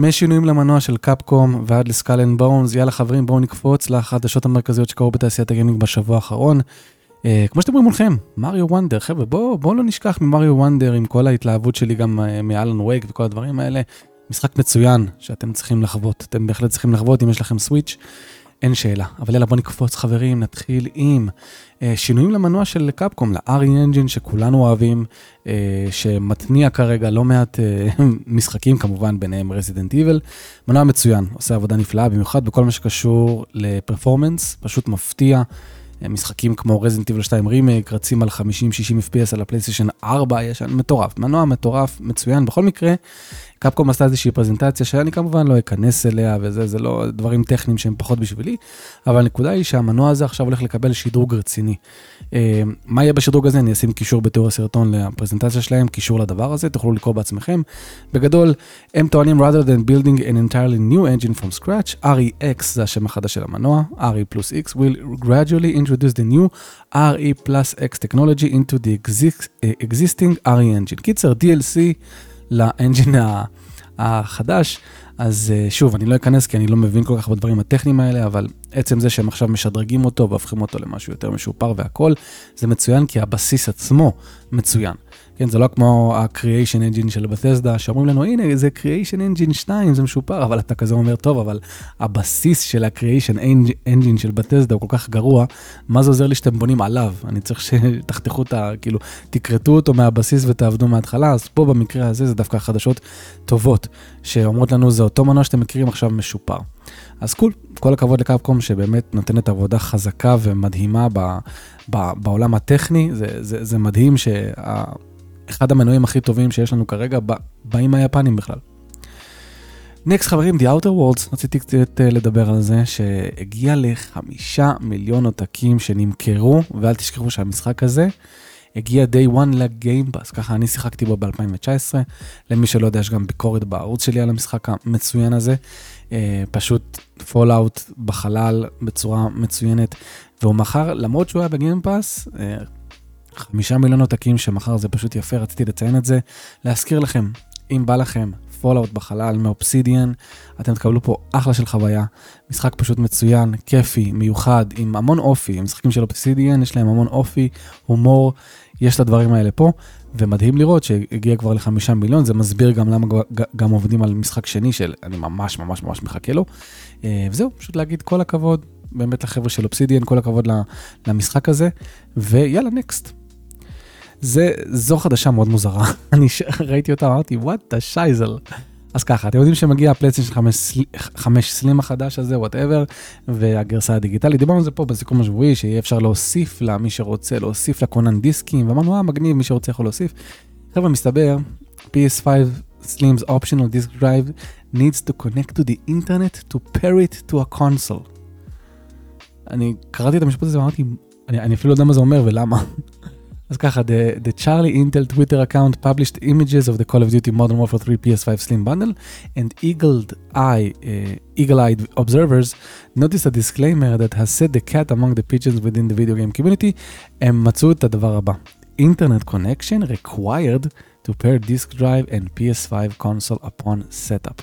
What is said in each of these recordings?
משינויים למנוע של קפקום ועד ל Skull and Bones, יאללה חברים בואו נקפוץ לחדשות המרכזיות שקרו בתעשיית הגיימינג בשבוע האחרון. אה, כמו שאתם רואים מולכם, מריו וונדר, חבר'ה בואו בוא לא נשכח ממריו וונדר עם כל ההתלהבות שלי גם אה, מאלן וייק וכל הדברים האלה. משחק מצוין שאתם צריכים לחוות, אתם בהחלט צריכים לחוות אם יש לכם סוויץ'. אין שאלה. אבל יאללה, בוא נקפוץ חברים, נתחיל עם אה, שינויים למנוע של קפקום, ל-RE Engine שכולנו אוהבים, אה, שמתניע כרגע לא מעט אה, משחקים, כמובן ביניהם Resident Evil. מנוע מצוין, עושה עבודה נפלאה, במיוחד בכל מה שקשור לפרפורמנס, פשוט מפתיע. אה, משחקים כמו Resident Evil 2 רימייק, רצים על 50-60 FPS על הפלייסטיישן 4, יש מטורף, מנוע מטורף, מצוין. בכל מקרה, קפקום עשתה איזושהי פרזנטציה שאני כמובן לא אכנס אליה וזה, זה לא דברים טכניים שהם פחות בשבילי, אבל הנקודה היא שהמנוע הזה עכשיו הולך לקבל שדרוג רציני. אה, מה יהיה בשדרוג הזה? אני אשים קישור בתיאור הסרטון לפרזנטציה שלהם, קישור לדבר הזה, תוכלו לקרוא בעצמכם. בגדול, הם טוענים rather than building an entirely new engine from scratch, REX זה השם החדש של המנוע, RE plus X will gradually introduce the new RE plus X technology into the existing RE engine. קיצר, DLC לאנג'ין החדש. אז אה, שוב, אני לא אכנס כי אני לא מבין כל כך בדברים הטכניים האלה, אבל עצם זה שהם עכשיו משדרגים אותו והופכים אותו למשהו יותר משופר והכל, זה מצוין כי הבסיס עצמו מצוין. כן, זה לא כמו ה-Creation Engine של בתסדה, שאומרים לנו, הנה, זה Creation Engine 2, זה משופר, אבל אתה כזה אומר, טוב, אבל הבסיס של ה-Creation Engine של בתסדה הוא כל כך גרוע, מה זה עוזר לי שאתם בונים עליו? אני צריך שתחתכו את ה... כאילו, תקרטו אותו מהבסיס ותעבדו מההתחלה, אז פה במקרה הזה זה דווקא חדשות טובות, שאומרות לנו, זה אותו מנוע שאתם מכירים עכשיו משופר. אז קול, כל הכבוד לקפקום שבאמת נותנת עבודה חזקה ומדהימה ב, ב, בעולם הטכני, זה, זה, זה מדהים שאחד המנועים הכי טובים שיש לנו כרגע באים מהיפנים בכלל. נקסט חברים, The Outer Worlds, רציתי קצת אה, לדבר על זה, שהגיע לחמישה מיליון עותקים שנמכרו, ואל תשכחו שהמשחק הזה הגיע day one לגיימפאס, ככה אני שיחקתי בו ב-2019. למי שלא יודע, יש גם ביקורת בערוץ שלי על המשחק המצוין הזה. אה, פשוט Fallout בחלל בצורה מצוינת, והוא מכר, למרות שהוא היה ב Game Pass, אה, חמישה מיליון עותקים שמכר זה פשוט יפה, רציתי לציין את זה. להזכיר לכם, אם בא לכם Fallout בחלל מאופסידיאן, אתם תקבלו פה אחלה של חוויה. משחק פשוט מצוין, כיפי, מיוחד, עם המון אופי. המשחקים של אופסידיאן יש להם המון אופי, הומור, יש את הדברים האלה פה, ומדהים לראות שהגיע כבר לחמישה מיליון, זה מסביר גם למה גם עובדים על משחק שני של אני ממש ממש ממש מחכה לו. אה, וזהו, פשוט להגיד כל הכבוד באמת לחבר'ה של אופסידיאן, כל הכבוד למשחק הזה, ויאללה, next. זה, זו חדשה מאוד מוזרה, אני ראיתי אותה, אמרתי, what the שייזל. אז ככה, אתם יודעים שמגיע ה-PlayStation 5 Slim החדש הזה, whatever, והגרסה הדיגיטלית, דיברנו על זה פה בסיכום השבועי, שיהיה אפשר להוסיף למי שרוצה, להוסיף לכונן דיסקים, ואמרנו, אה, מגניב, מי שרוצה יכול להוסיף. חבר'ה, מסתבר, PS5 Slim's optional disk drive needs to connect to the internet to pair it to a console. אני קראתי את המשפט הזה ואמרתי, אני, אני אפילו לא יודע מה זה אומר ולמה. אז ככה, the, the Charlie Intel Twitter account published images of the Call of Duty Modern Warfare 3 PS5 Slim bundle, and eagle-eyed uh, eagle observers noticed a disclaimer that has set the cat among the pigeons within the video game community. הם מצאו את הדבר הבא: Internet connection required to pair disk drive and PS5 console upon setup.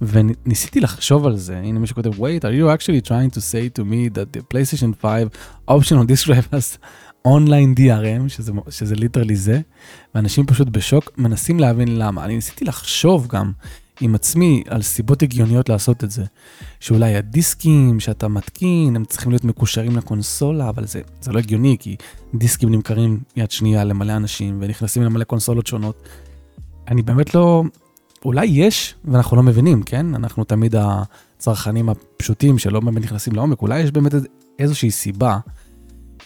וניסיתי לחשוב על זה, הנה מישהו כותב, wait, are you actually trying to say to me that the PlayStation 5 optional disk drive has אונליין DRM, שזה, שזה ליטרלי זה, ואנשים פשוט בשוק, מנסים להבין למה. אני ניסיתי לחשוב גם עם עצמי על סיבות הגיוניות לעשות את זה. שאולי הדיסקים שאתה מתקין, הם צריכים להיות מקושרים לקונסולה, אבל זה, זה לא הגיוני, כי דיסקים נמכרים יד שנייה למלא אנשים, ונכנסים למלא קונסולות שונות. אני באמת לא... אולי יש, ואנחנו לא מבינים, כן? אנחנו תמיד הצרכנים הפשוטים שלא באמת נכנסים לעומק, אולי יש באמת איזושהי סיבה.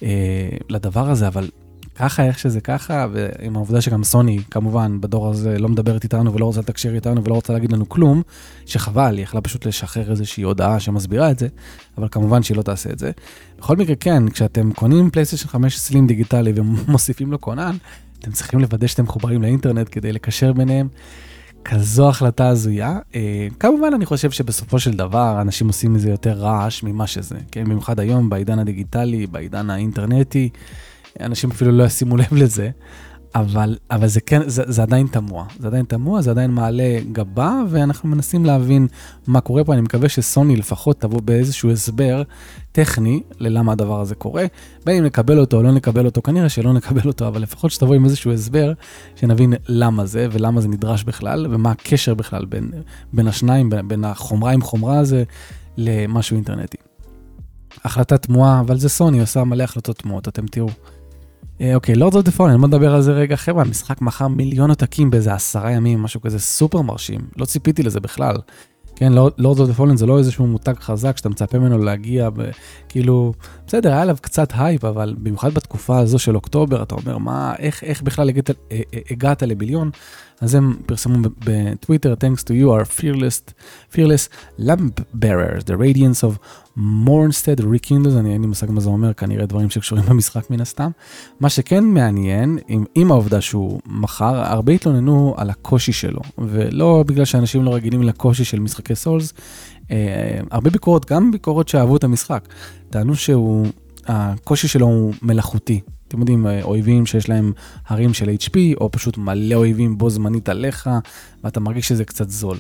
אה, לדבר הזה, אבל ככה, איך שזה ככה, ועם העובדה שגם סוני, כמובן, בדור הזה לא מדברת איתנו ולא רוצה לתקשר איתנו ולא רוצה להגיד לנו כלום, שחבל, היא יכלה פשוט לשחרר איזושהי הודעה שמסבירה את זה, אבל כמובן שהיא לא תעשה את זה. בכל מקרה, כן, כשאתם קונים פלייסטיישן 5 סלים דיגיטלי ומוסיפים לו כונן, אתם צריכים לוודא שאתם מחוברים לאינטרנט כדי לקשר ביניהם. כזו החלטה הזויה. אה, כמובן, אני חושב שבסופו של דבר אנשים עושים מזה יותר רעש ממה שזה, כן? במיוחד היום, בעידן הדיגיטלי, בעידן האינטרנטי, אנשים אפילו לא ישימו לב לזה, אבל, אבל זה כן, זה, זה עדיין תמוה. זה עדיין תמוה, זה עדיין מעלה גבה, ואנחנו מנסים להבין מה קורה פה. אני מקווה שסוני לפחות תבוא באיזשהו הסבר טכני ללמה הדבר הזה קורה. בין אם נקבל אותו או לא נקבל אותו, כנראה שלא נקבל אותו, אבל לפחות שתבוא עם איזשהו הסבר, שנבין למה זה ולמה זה נדרש בכלל, ומה הקשר בכלל בין, בין השניים, בין, בין החומרה עם חומרה הזה למשהו אינטרנטי. החלטה תמוהה, אבל זה סוני, עושה מלא החלטות תמוהות, אתם תראו. אה, אוקיי, Lords of the Fallen, בוא נדבר על זה רגע. חבר'ה, המשחק מכר מיליון עותקים באיזה עשרה ימים, משהו כזה סופר מרשים. לא ציפיתי לזה בכלל. כן, Lords of the Fallen זה לא איזשהו מותג חזק שאתה מצפה ממנו להגיע, כאילו, בסדר, היה עליו קצת הייפ, אבל במיוחד בתקופה הזו של אוקטובר, אתה אומר, מה, איך, איך בכלל הגעת, אה, אה, הגעת למיליון? אז הם פרסמו בטוויטר, Thanks to you our fearless, fearless lamp bearers, the radiance of Mournstead rekindles, אני אין לי מושג מה זה אומר, כנראה דברים שקשורים במשחק מן הסתם. מה שכן מעניין, עם, עם העובדה שהוא מכר, הרבה התלוננו על הקושי שלו, ולא בגלל שאנשים לא רגילים לקושי של משחקי Souls, אה, הרבה ביקורות, גם ביקורות שאהבו את המשחק, טענו שהוא, הקושי שלו הוא מלאכותי. אתם יודעים, אה, אויבים שיש להם הרים של HP, או פשוט מלא אויבים בו זמנית עליך, ואתה מרגיש שזה קצת זול.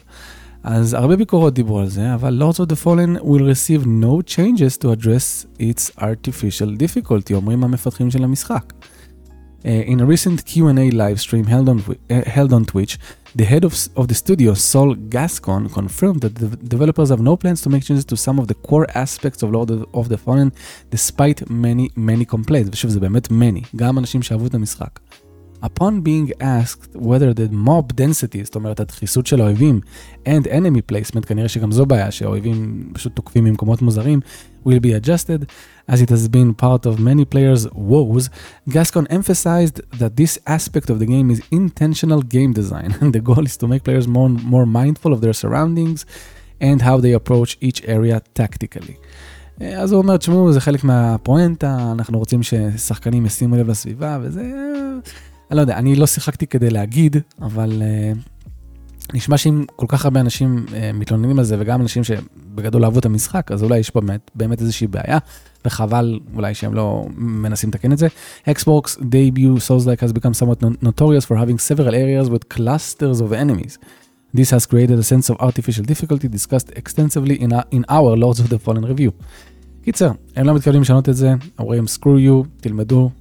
אז הרבה ביקורות דיברו על זה, אבל Lords of the Fallen will receive no changes to address its artificial difficulty, אומרים המפתחים של המשחק. Uh, in a recent Q&A live stream held on, uh, held on Twitch, the head of, of the studio, Sol Gascon, confirmed that the developers have no plans to make changes to some of the core aspects of Lord of the Fallen, despite many many complaints. ושוב, זה באמת many, גם אנשים שאהבו את המשחק. Upon being asked whether the mob density, זאת אומרת הדחיסות של האויבים, and enemy placement, כנראה שגם זו בעיה, שהאויבים פשוט תוקפים ממקומות מוזרים, will be adjusted, as it has been part of many players' woes, Gascon emphasized that this aspect of the game is intentional game design, and the goal is to make players more, more mindful of their surroundings and how they approach each area tactically. אז הוא אומר, תשמעו, זה חלק מהפואנטה, אנחנו רוצים ששחקנים ישימו לב לסביבה, וזה... אני לא יודע, אני לא שיחקתי כדי להגיד, אבל uh, נשמע שאם כל כך הרבה אנשים uh, מתלוננים על זה, וגם אנשים שבגדול אהבו את המשחק, אז אולי יש באמת, באמת איזושהי בעיה, וחבל אולי שהם לא מנסים לתקן את זה. Xbox debut Souls-like has become somewhat notorious for having several areas with clusters of enemies. This has created a sense of artificial difficulty discussed extensively in, a, in our Lords of the Fallen review. קיצר, הם לא מתכוונים לשנות את זה, אומרים screw you, תלמדו, אה,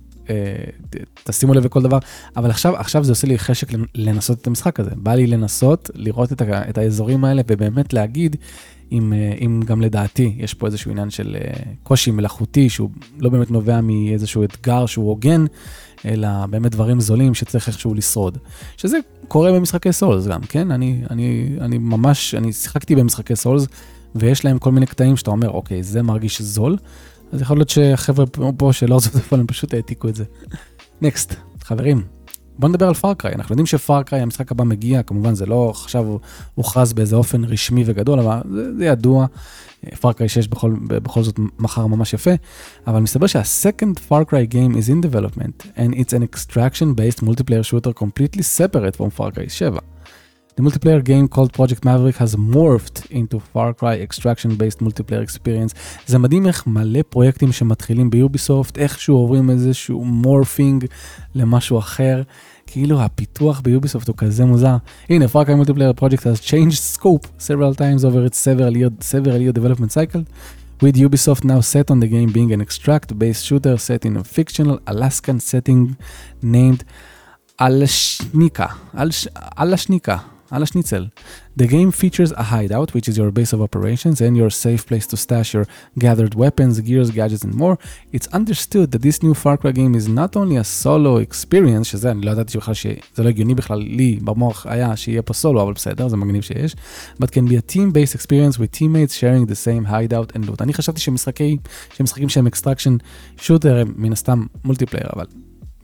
תשימו לב לכל דבר, אבל עכשיו, עכשיו זה עושה לי חשק לנסות את המשחק הזה. בא לי לנסות, לראות את, ה, את האזורים האלה ובאמת להגיד אם, אה, אם גם לדעתי יש פה איזשהו עניין של אה, קושי מלאכותי שהוא לא באמת נובע מאיזשהו אתגר שהוא הוגן, אלא באמת דברים זולים שצריך איכשהו לשרוד. שזה קורה במשחקי סולס גם, כן? אני, אני, אני ממש, אני שיחקתי במשחקי סולס ויש להם כל מיני קטעים שאתה אומר, אוקיי, זה מרגיש זול. אז יכול להיות שהחבר'ה פה של ארצות הברית פשוט העתיקו את זה. Next, חברים, בוא נדבר על Far Cry. אנחנו יודעים ש-Far Cry, המשחק הבא מגיע, כמובן זה לא עכשיו הוכרז באיזה אופן רשמי וגדול, אבל זה, זה ידוע. Far Cry 6 בכל, בכל זאת מכר ממש יפה, אבל מסתבר שה-second Far Cry game is in development, and it's an extraction based multiplayer shooter completely separate from Far Cry 7. The multiplayer game called Project Maverick has morphed into Far Cry extraction-based multiplayer experience. זה מדהים איך מלא פרויקטים שמתחילים ביוביסופט, איכשהו עוברים איזשהו מורפינג למשהו אחר. כאילו הפיתוח ביוביסופט הוא כזה מוזר. הנה, Far Cry multiplayer project has changed scope several times over its several year, several year development cycle. With Ubisoft now set on the game being an extract-based shooter set in a fictional Alaskan setting named Alashnika. Alashnika. על השניצל. The game features a hideout, which is your base of operations and your safe place to stash your gathered weapons, gears, gadgets and more. It's understood that this new Far Cry game is not only a solo experience, שזה אני לא ידעתי בכלל שזה לא הגיוני בכלל לי במוח היה שיהיה פה סולו, אבל בסדר, זה מגניב שיש. But can be a team-based experience with teammates sharing the same hideout and loot. אני חשבתי שמשחקי, שמשחקים שהם extraction shooter הם מן הסתם multiplayer, אבל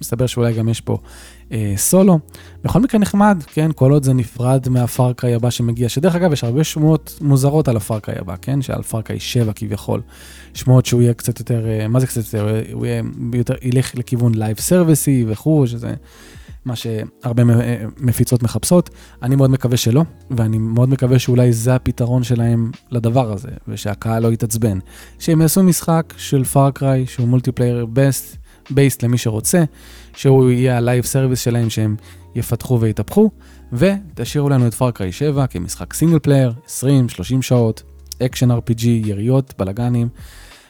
מסתבר שאולי גם יש פה אה, סולו. בכל מקרה נחמד, כן, כל עוד זה נפרד מה-Far Cry הבא שמגיע, שדרך אגב יש הרבה שמועות מוזרות על ה-Far Cry הבא, כן, שעל Far Cry 7 כביכול, שמועות שהוא יהיה קצת יותר, אה, מה זה קצת יותר, הוא יהיה יותר, ילך לכיוון live service-י וכו', שזה מה שהרבה אה, מפיצות מחפשות. אני מאוד מקווה שלא, ואני מאוד מקווה שאולי זה הפתרון שלהם לדבר הזה, ושהקהל לא יתעצבן. שהם יעשו משחק של Far Cry שהוא multiplayer based, based למי שרוצה, שהוא יהיה ה-Live Service שלהם שהם יפתחו ויתחזקו, ותשאירו לנו את Far Cry 7 כמשחק single player, 20-30 שעות, אקשן RPG, יריות, בלאגנים,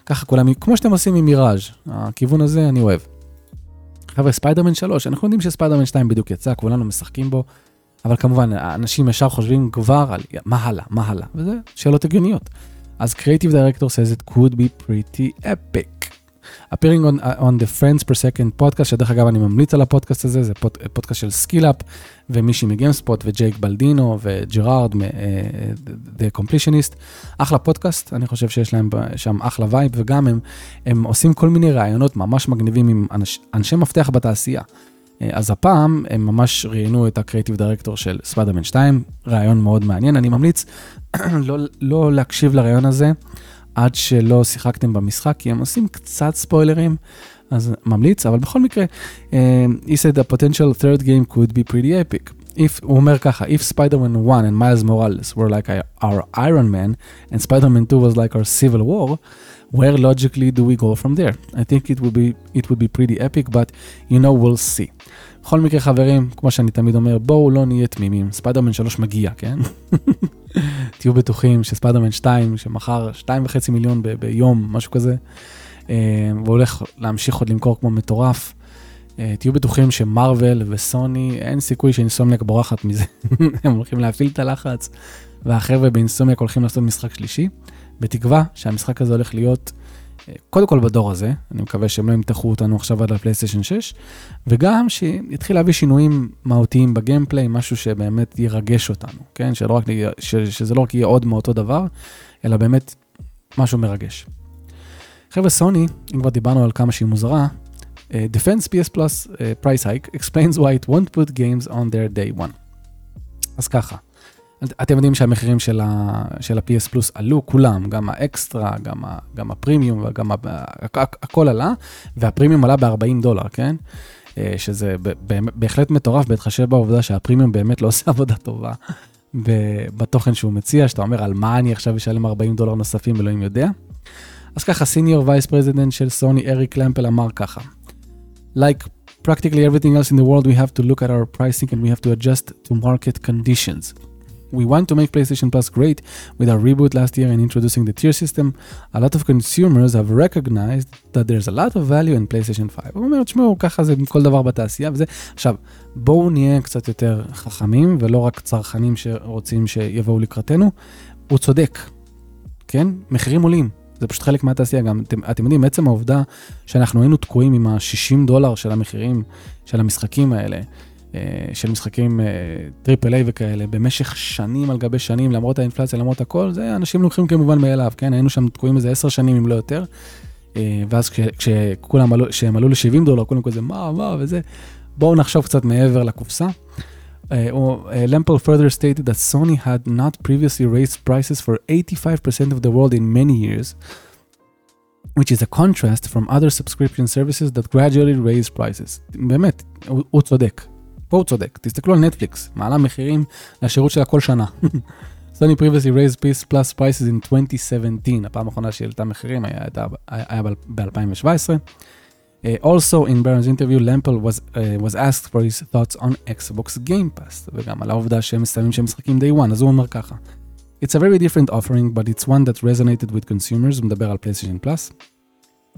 ככה כולם, כמו שאתם עושים עם מיראז', הכיוון הזה אני אוהב. חבר'ה, ספיידרמן 3, אנחנו יודעים ש-Spider-Man 2 בדיוק יצא, כולנו משחקים בו, אבל כמובן, אנשים ישר חושבים כבר על מה הלאה, מה הלאה, וזה שאלות הגיוניות. אז Creative Director says it could be pretty epic. Appearing on, uh, on the Friends per Second podcast, שדרך אגב אני ממליץ על הפודקאסט הזה, זה פוד, פודקאסט של Skill Up, ומישהי מ-GameSpot, וג'ייק בלדינו, וג'ירארד, uh, The Completionist. אחלה פודקאסט, אני חושב שיש להם שם אחלה vibe, וגם הם, הם עושים כל מיני ראיונות ממש מגניבים עם אנש, אנשי מפתח בתעשייה. אה, אז הפעם הם ממש ראיינו את הקריאיטיב דירקטור של ספיידרמן 2, ראיון מאוד מעניין, אני ממליץ לא, לא להקשיב לראיון הזה עד שלא שיחקתם במשחק, כי הם עושים קצת ספוילרים, אז ממליץ, אבל בכל מקרה, uh, he said the potential third game could be pretty epic. If, הוא אומר ככה, If Spider-Man 1 and Miles Morales were like our Iron Man, and Spider-Man 2 was like our Civil War, where logically do we go from there? I think it would be, it would be pretty epic, but you know, we'll see. בכל מקרה, חברים, כמו שאני תמיד אומר, בואו לא נהיה תמימים, ספיידרמן 3 מגיע, כן? תהיו בטוחים שספיידרמן 2, שמכר 2.5 מיליון ב- ביום, משהו כזה, אה, והולך להמשיך עוד למכור כמו מטורף. אה, תהיו בטוחים שמרוויל וסוני, אין סיכוי שאינסומניאק בורחת מזה. הם הולכים להפעיל את הלחץ, והחבר'ה באינסומניאק הולכים לעשות משחק שלישי, בתקווה שהמשחק הזה הולך להיות, קודם כל בדור הזה, אני מקווה שהם לא ימתחו אותנו עכשיו עד לפלייסטיישן 6, וגם שיתחיל להביא שינויים מהותיים בגיימפליי, משהו שבאמת ירגש אותנו, כן? שלא רק, ש, שזה לא רק יהיה עוד מאותו דבר, אלא באמת משהו מרגש. חבר'ה, סוני, אם כבר דיברנו על כמה שהיא מוזרה, Uh, Defense PS Plus uh, price hike explains why it won't put games on their day one. אז ככה, אתם יודעים שהמחירים של, ה, של ה-PS פלוס עלו כולם, גם האקסטרה, גם, ה, גם הפרימיום וגם ה, הכל עלה, והפרימיום עלה ב-40 דולר, כן? שזה בהחלט מטורף, בהתחשב בעובדה שה-Premium באמת לא עושה עבודה טובה בתוכן שהוא מציע, שאתה אומר על מה אני עכשיו אשלם 40 דולר נוספים, אלוהים יודע. אז ככה, Senior Vice President של סוני, אריק למפל, אמר ככה. like practically everything else in the world, we have to look at our pricing and we have to adjust to market conditions. We want to make PlayStation Plus great with our reboot last year and introducing the tier system. A lot of consumers have recognized that there's a lot of value in PlayStation 5. הוא אומר, תשמעו, ככה זה כל דבר בתעשייה וזה. עכשיו, בואו נהיה קצת יותר חכמים ולא רק צרכנים שרוצים שיבואו לקראתנו. הוא צודק, כן? מחירים עולים. זה פשוט חלק מהתעשייה גם. אתם, אתם יודעים, עצם העובדה שאנחנו היינו תקועים עם ה-60 דולר של המחירים של המשחקים האלה, של משחקים triple אה, A וכאלה, במשך שנים על גבי שנים, למרות האינפלציה, למרות הכל, זה אנשים לוקחים כמובן מאליו, כן? היינו שם תקועים איזה 10 שנים, אם לא יותר. אה, ואז כש, כשכולם עלו, כשהם עלו ל-70 דולר, כולם כזה, מה, מה, וזה. בואו נחשוב קצת מעבר לקופסה. Uh, Lempel further stated that Sony had not previously raised prices for 85% of the world in many years, which is a contrast from other subscription services that gradually raise prices. באמת, הוא, הוא צודק. פה הוא צודק. תסתכלו על נטפליקס, מעלה מחירים לשירות שלה כל שנה. Sony previously raised Peace Plus prices in 2017, הפעם האחרונה שהיא העלתה מחירים היה, היה, היה ב-2017. Uh, also in Baron's interview, Lampel was, uh, was asked for his thoughts on Xbox Game Pass, וגם על העובדה שהם מסיימים שהם משחקים day one, אז הוא אומר ככה. It's a very different offering, but it's one that resonated with consumers, הוא מדבר על PlayStation Plus,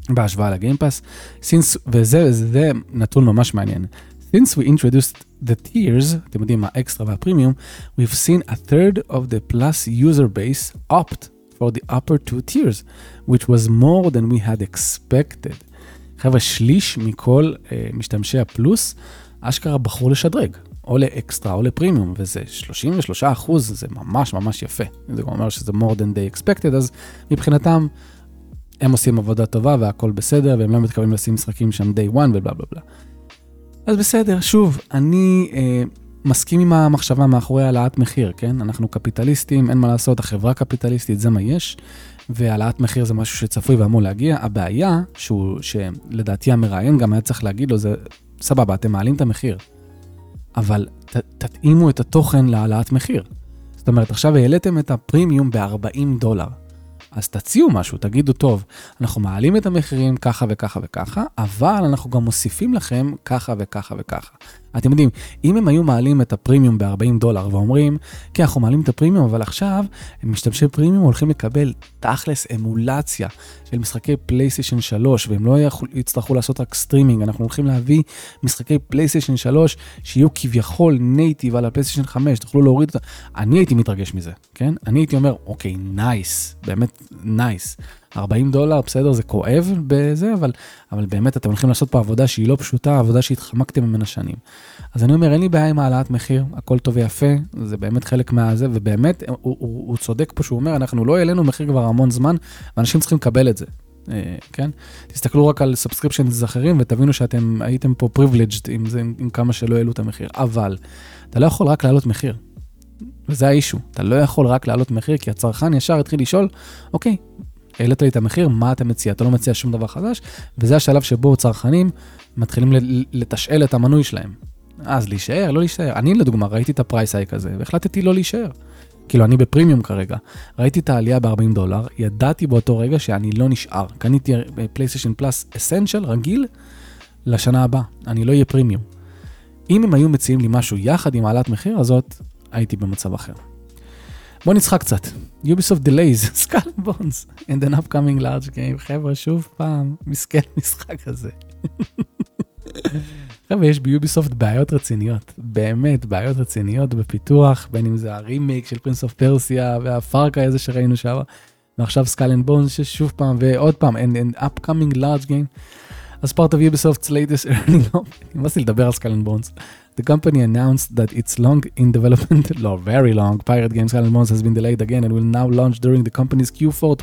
בהשוואה לגיים פאס, since, וזה זה נתון ממש מעניין. Since we introduced the tiers, אתם יודעים, האקסטרה והפרימיום, we've seen a third of the Plus user base opt for the upper two tiers, which was more than we had expected. חבר'ה, שליש מכל אה, משתמשי הפלוס, אשכרה בחרו לשדרג, או לאקסטרה או לפרימיום, וזה 33 אחוז, זה ממש ממש יפה. זה אומר שזה more than they expected, אז מבחינתם, הם עושים עבודה טובה והכל בסדר, והם לא מתכוונים לשים משחקים שם day one ובלה בלה בלה. אז בסדר, שוב, אני אה, מסכים עם המחשבה מאחורי העלאת מחיר, כן? אנחנו קפיטליסטים, אין מה לעשות, החברה קפיטליסטית, זה מה יש. והעלאת מחיר זה משהו שצפוי ואמור להגיע. הבעיה, שהוא, שלדעתי המראיין גם היה צריך להגיד לו, זה סבבה, אתם מעלים את המחיר, אבל ת, תתאימו את התוכן להעלאת מחיר. זאת אומרת, עכשיו העליתם את הפרימיום ב-40 דולר. אז תציעו משהו, תגידו, טוב, אנחנו מעלים את המחירים ככה וככה וככה, אבל אנחנו גם מוסיפים לכם ככה וככה וככה. אתם יודעים, אם הם היו מעלים את הפרימיום ב-40 דולר ואומרים, כן, אנחנו מעלים את ה-Premium, אבל עכשיו משתמשי פרימיום הולכים לקבל תכלס אמולציה של משחקי PlayStation 3, והם לא יצטרכו לעשות רק סטרימינג, אנחנו הולכים להביא משחקי PlayStation 3 שיהיו כביכול native על ה-PlayStation 5, תוכלו להוריד אותה. אני הייתי מתרגש מזה, כן? אני הייתי אומר, אוקיי, nice, באמת nice. 40 דולר, בסדר, זה כואב בזה, אבל, אבל באמת אתם הולכים לעשות פה עבודה שהיא לא פשוטה, עבודה שהתחמקתם ממנה שנים. אז אני אומר, אין לי בעיה עם העלאת מחיר, הכל טוב ויפה, זה באמת חלק מהזה, ובאמת, הוא, הוא, הוא צודק פה שהוא אומר, אנחנו לא העלינו מחיר כבר המון זמן, ואנשים צריכים לקבל את זה. אה, כן? תסתכלו רק על subscriptions אחרים ותבינו שאתם הייתם פה privileged עם זה, עם כמה שלא העלו את המחיר. אבל, אתה לא יכול רק להעלות מחיר. וזה האישו, אתה לא יכול רק להעלות מחיר, כי הצרכן ישר התחיל לשאול, אוקיי, העלית לי את המחיר, מה אתה מציע? אתה לא מציע שום דבר חדש, וזה השלב שבו צרכנים מתחילים לתשאל את המנוי שלהם. אז להישאר, לא להישאר. אני לדוגמה ראיתי את ה-price hike הזה, והחלטתי לא להישאר. כאילו, אני ב-Premium כרגע. ראיתי את העלייה ב-40 דולר, ידעתי באותו רגע שאני לא נשאר. קניתי PlayStation Plus Essential רגיל לשנה הבאה, אני לא אהיה פרימיום. אם הם היו מציעים לי משהו יחד עם העלאת מחיר הזאת, הייתי במצב אחר. בוא נצחק קצת. Ubisoft delays, Skull and Bones and an upcoming large game. חבר'ה, שוב פעם, מסכן משחק הזה. חבר'ה, יש ב Ubisoft בעיות רציניות, באמת בעיות רציניות בפיתוח, בין אם זה הרימייק של Prince of Persia והפארסה איזה שראינו שם, ועכשיו Skull and Bones ששוב פעם ועוד פעם, and an upcoming large game. as part of Ubisoft's latest earning, נמאס לי לדבר על Skull and Bones. The company announced that its long in development, no, very long, pirate game Skull and Bones has been delayed again and will now launch during the company's Q4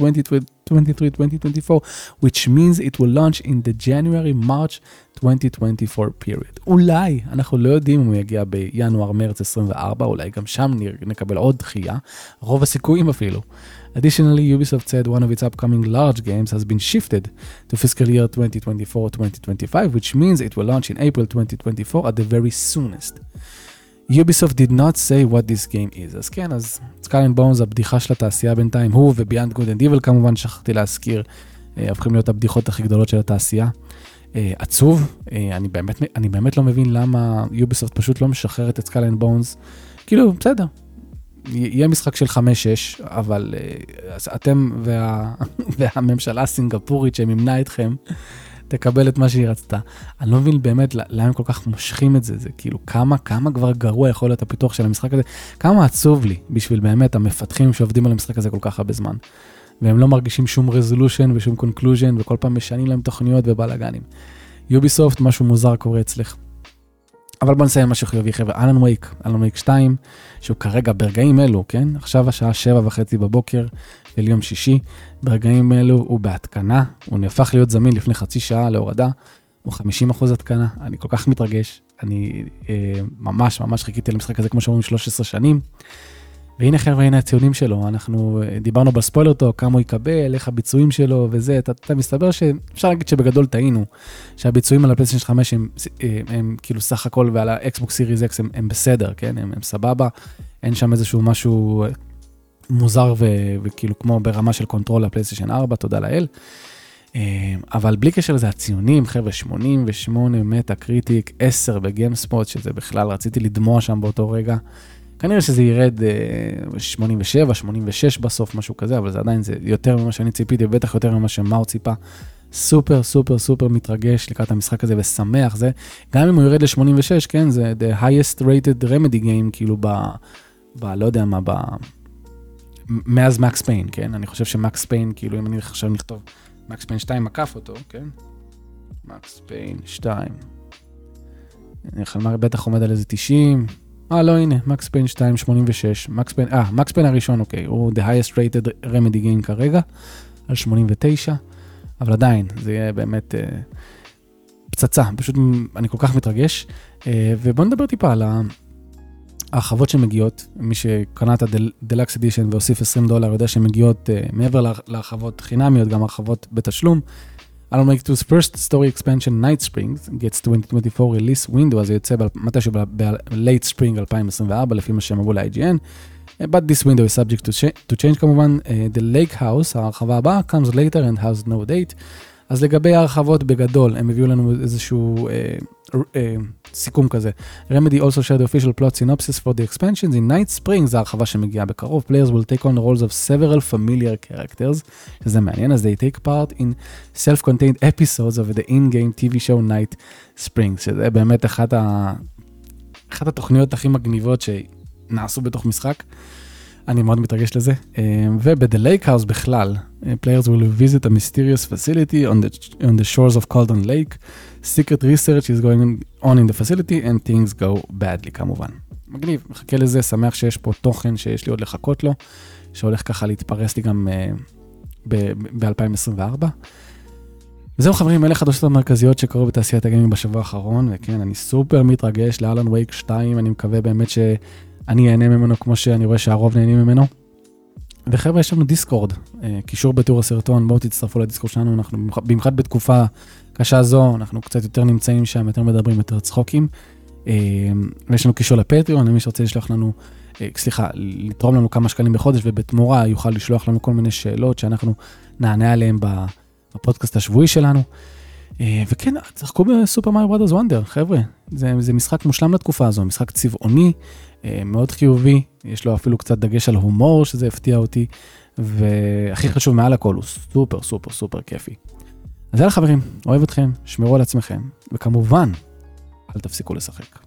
2023-2024, which means it will launch in the January-March 2024 period. אולי, אנחנו לא יודעים אם הוא יגיע בינואר-מרץ 24, אולי גם שם נקבל עוד דחייה, רוב הסיכויים אפילו. Additionally, Ubisoft said one of its upcoming large games has been shifted to fiscal year 2024-2025, which means it will launch in April 2024 at the very soonest. Ubisoft did not say what this game is. אז כן, אז and Bones, הבדיחה של התעשייה בינתיים, הוא ו-Beyond Good and Evil כמובן, שכחתי להזכיר, הופכים להיות הבדיחות הכי גדולות של התעשייה. עצוב, אני באמת, אני באמת לא מבין למה Ubisoft פשוט לא משחררת את and Bones. כאילו, בסדר, יהיה משחק של 5-6, אבל uh, אתם וה, והממשלה הסינגפורית שמימנה אתכם, תקבל את מה שהיא רצתה. אני לא מבין באמת למה הם כל כך מושכים את זה, זה כאילו כמה, כמה כבר גרוע יכול להיות הפיתוח של המשחק הזה, כמה עצוב לי בשביל באמת המפתחים שעובדים על המשחק הזה כל כך הרבה זמן. והם לא מרגישים שום resolution ושום conclusion, וכל פעם משנים להם תוכניות ובלאגנים. Ubisoft, משהו מוזר קורה אצלך. אבל בוא נסיים משהו חיובי חבר'ה, Alan Wake, Alan Wake 2, שהוא כרגע ברגעים אלו, כן? עכשיו השעה שבע וחצי בבוקר של יום שישי, ברגעים אלו הוא בהתקנה, הוא נהפך להיות זמין לפני חצי שעה להורדה, הוא 50 אחוז התקנה, אני כל כך מתרגש, אני אה, ממש ממש חיכיתי למשחק הזה כמו שאומרים 13 שנים. והנה חבר'ה, הנה הציונים שלו, אנחנו אה, דיברנו ב spoiler talk, כמה הוא יקבל, איך הביצועים שלו וזה, אתה, אתה מסתבר שאפשר להגיד שבגדול טעינו, שהביצועים על הפלייסטיישן 5 הם, הם, אה, הם כאילו סך הכל ועל ה Xbox Series X הם, הם בסדר, כן, הם, הם סבבה, אין שם איזשהו משהו אה, מוזר ו, וכאילו כמו ברמה של Control לפלייסטיישן 4, תודה לאל. אבל בלי קשר לזה, הציונים, חבר'ה, 88 Metacritic, 10 ב GameSpot, שזה בכלל, רציתי לדמוע שם באותו רגע. כנראה שזה ירד 87, אה, 86 בסוף, משהו כזה, אבל זה עדיין, זה יותר ממה שאני ציפיתי, ובטח יותר ממה שמאור ציפה. סופר סופר סופר מתרגש לקראת המשחק הזה ושמח, זה, גם אם הוא ירד ל-86, כן, זה the highest rated Remedy game, כאילו ב... ב... לא יודע מה, ב... מאז מקס פיין, כן? אני חושב שמקס פיין, כאילו, אם אני עכשיו נכתוב מקס פיין 2 עקף אותו, כן? מקס פיין 2. אני חלמר בטח עומד על איזה 90, אה, לא, הנה, מקס פיין 286, מקס פיין, אה, מקס פיין הראשון, אוקיי, הוא the highest rated remedy game כרגע, על 89, אבל עדיין, זה יהיה באמת אה, פצצה, פשוט אני כל כך מתרגש. אה, ובואו נדבר טיפה על ההרחבות שמגיעות, מי שקנה את ה-Deluxe Edition והוסיף 20 דולר יודע שמגיעות אה, מעבר להרחבות חינמיות, גם הרחבות בתשלום. Alan Wake 2's first story expansion Night Springs gets 2024 release window, אז זה יוצא מתישהו ב-late spring 2024 לפי מה שהם אמרו ל-IGN. but this window is subject to, to change כמובן. Uh, the lake house, ההרחבה הבאה, comes later and has no date. אז לגבי ההרחבות בגדול, הם הביאו לנו איזשהו uh, uh, סיכום כזה. Remedy also shared the official plot synopsis for the expansions in Night Spring, זו ההרחבה שמגיעה בקרוב. Players will take on roles of several familiar characters, שזה מעניין, אז they take part in self-contained episodes of the in-game TV show Night Spring, שזה באמת אחת, ה... אחת התוכניות הכי מגניבות שנעשו בתוך משחק. אני מאוד מתרגש לזה. וב-The Lake House בכלל, players will visit a mysterious facility on the, on the shores of Caldon Lake. Secret research is going on in the facility and things go badly כמובן. מגניב, מחכה לזה, שמח שיש פה תוכן שיש לי עוד לחכות לו, שהולך ככה להתפרס לי גם uh, ב-2024. וזהו חברים, אלה חדשות המרכזיות שקרו בתעשיית הגיימינג בשבוע האחרון, וכן, אני סופר מתרגש לאלן וייק 2, אני מקווה באמת ש... אני אהנה ממנו כמו שאני רואה שהרוב נהנים ממנו. וחבר'ה, יש לנו דיסקורד, אה, קישור בתיאור הסרטון, בואו תצטרפו לדיסקורד שלנו, אנחנו במיוחד בתקופה קשה זו, אנחנו קצת יותר נמצאים שם, יותר מדברים, יותר צחוקים. אה, ויש לנו קישור לפטריון, למי שרוצה לשלוח לנו, אה, סליחה, לתרום לנו כמה שקלים בחודש, ובתמורה יוכל לשלוח לנו כל מיני שאלות שאנחנו נענה עליהן בפודקאסט השבועי שלנו. וכן, תשחקו בסופר מארי ברודרס וונדר, חבר'ה, זה, זה משחק מושלם לתקופה הזו, משחק צבעוני, מאוד חיובי, יש לו אפילו קצת דגש על הומור, שזה הפתיע אותי, והכי חשוב מעל הכל, הוא סופר סופר סופר כיפי. אז יאללה חברים, אוהב אתכם, שמרו על עצמכם, וכמובן, אל תפסיקו לשחק.